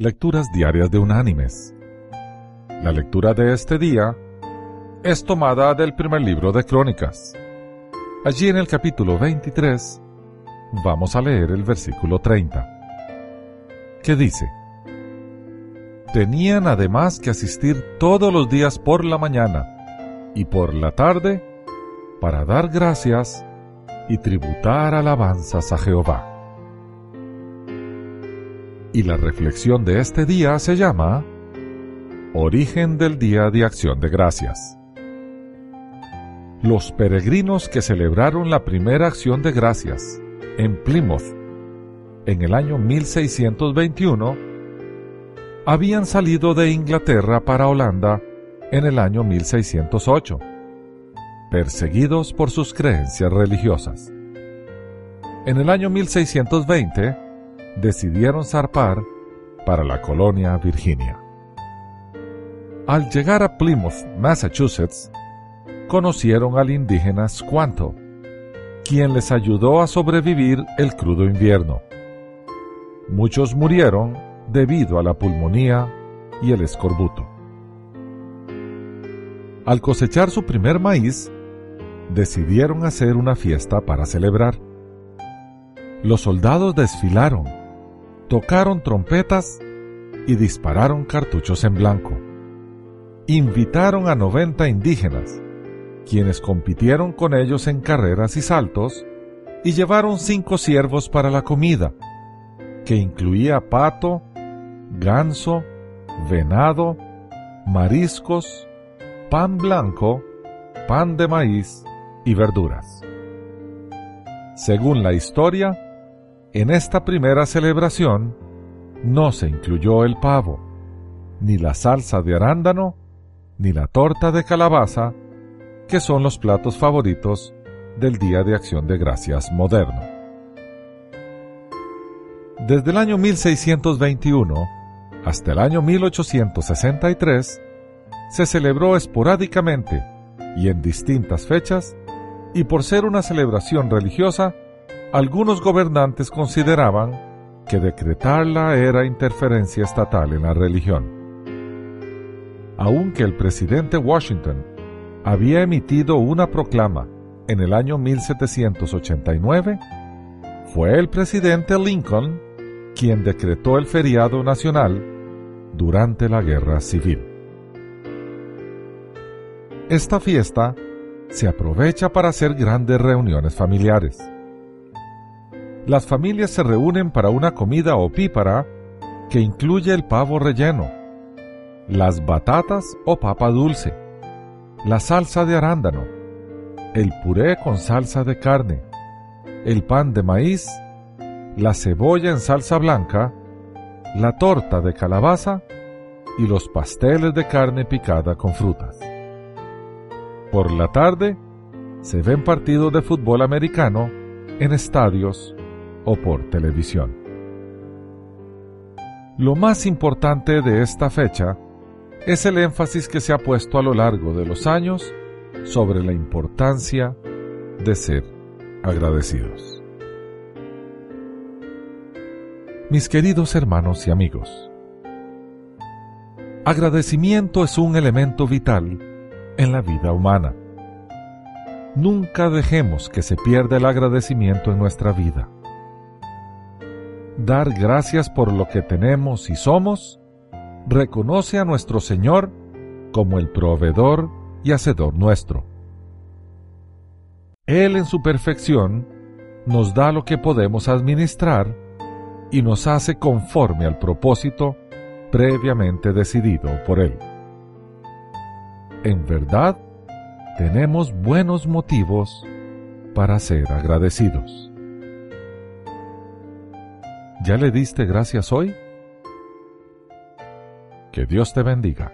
Lecturas Diarias de Unánimes. La lectura de este día es tomada del primer libro de Crónicas. Allí en el capítulo 23 vamos a leer el versículo 30, que dice, Tenían además que asistir todos los días por la mañana y por la tarde para dar gracias y tributar alabanzas a Jehová y la reflexión de este día se llama Origen del Día de Acción de Gracias. Los peregrinos que celebraron la primera acción de gracias en Plymouth en el año 1621 habían salido de Inglaterra para Holanda en el año 1608, perseguidos por sus creencias religiosas. En el año 1620, decidieron zarpar para la colonia Virginia. Al llegar a Plymouth, Massachusetts, conocieron al indígena Squanto, quien les ayudó a sobrevivir el crudo invierno. Muchos murieron debido a la pulmonía y el escorbuto. Al cosechar su primer maíz, decidieron hacer una fiesta para celebrar. Los soldados desfilaron tocaron trompetas y dispararon cartuchos en blanco. Invitaron a 90 indígenas, quienes compitieron con ellos en carreras y saltos, y llevaron cinco ciervos para la comida, que incluía pato, ganso, venado, mariscos, pan blanco, pan de maíz y verduras. Según la historia, en esta primera celebración no se incluyó el pavo, ni la salsa de arándano, ni la torta de calabaza, que son los platos favoritos del Día de Acción de Gracias moderno. Desde el año 1621 hasta el año 1863 se celebró esporádicamente y en distintas fechas, y por ser una celebración religiosa, algunos gobernantes consideraban que decretarla era interferencia estatal en la religión. Aunque el presidente Washington había emitido una proclama en el año 1789, fue el presidente Lincoln quien decretó el feriado nacional durante la Guerra Civil. Esta fiesta se aprovecha para hacer grandes reuniones familiares las familias se reúnen para una comida opípara que incluye el pavo relleno, las batatas o papa dulce, la salsa de arándano, el puré con salsa de carne, el pan de maíz, la cebolla en salsa blanca, la torta de calabaza y los pasteles de carne picada con frutas. Por la tarde, se ven partidos de fútbol americano en estadios o por televisión. Lo más importante de esta fecha es el énfasis que se ha puesto a lo largo de los años sobre la importancia de ser agradecidos. Mis queridos hermanos y amigos, agradecimiento es un elemento vital en la vida humana. Nunca dejemos que se pierda el agradecimiento en nuestra vida dar gracias por lo que tenemos y somos, reconoce a nuestro Señor como el proveedor y hacedor nuestro. Él en su perfección nos da lo que podemos administrar y nos hace conforme al propósito previamente decidido por Él. En verdad, tenemos buenos motivos para ser agradecidos. ¿Ya le diste gracias hoy? Que Dios te bendiga.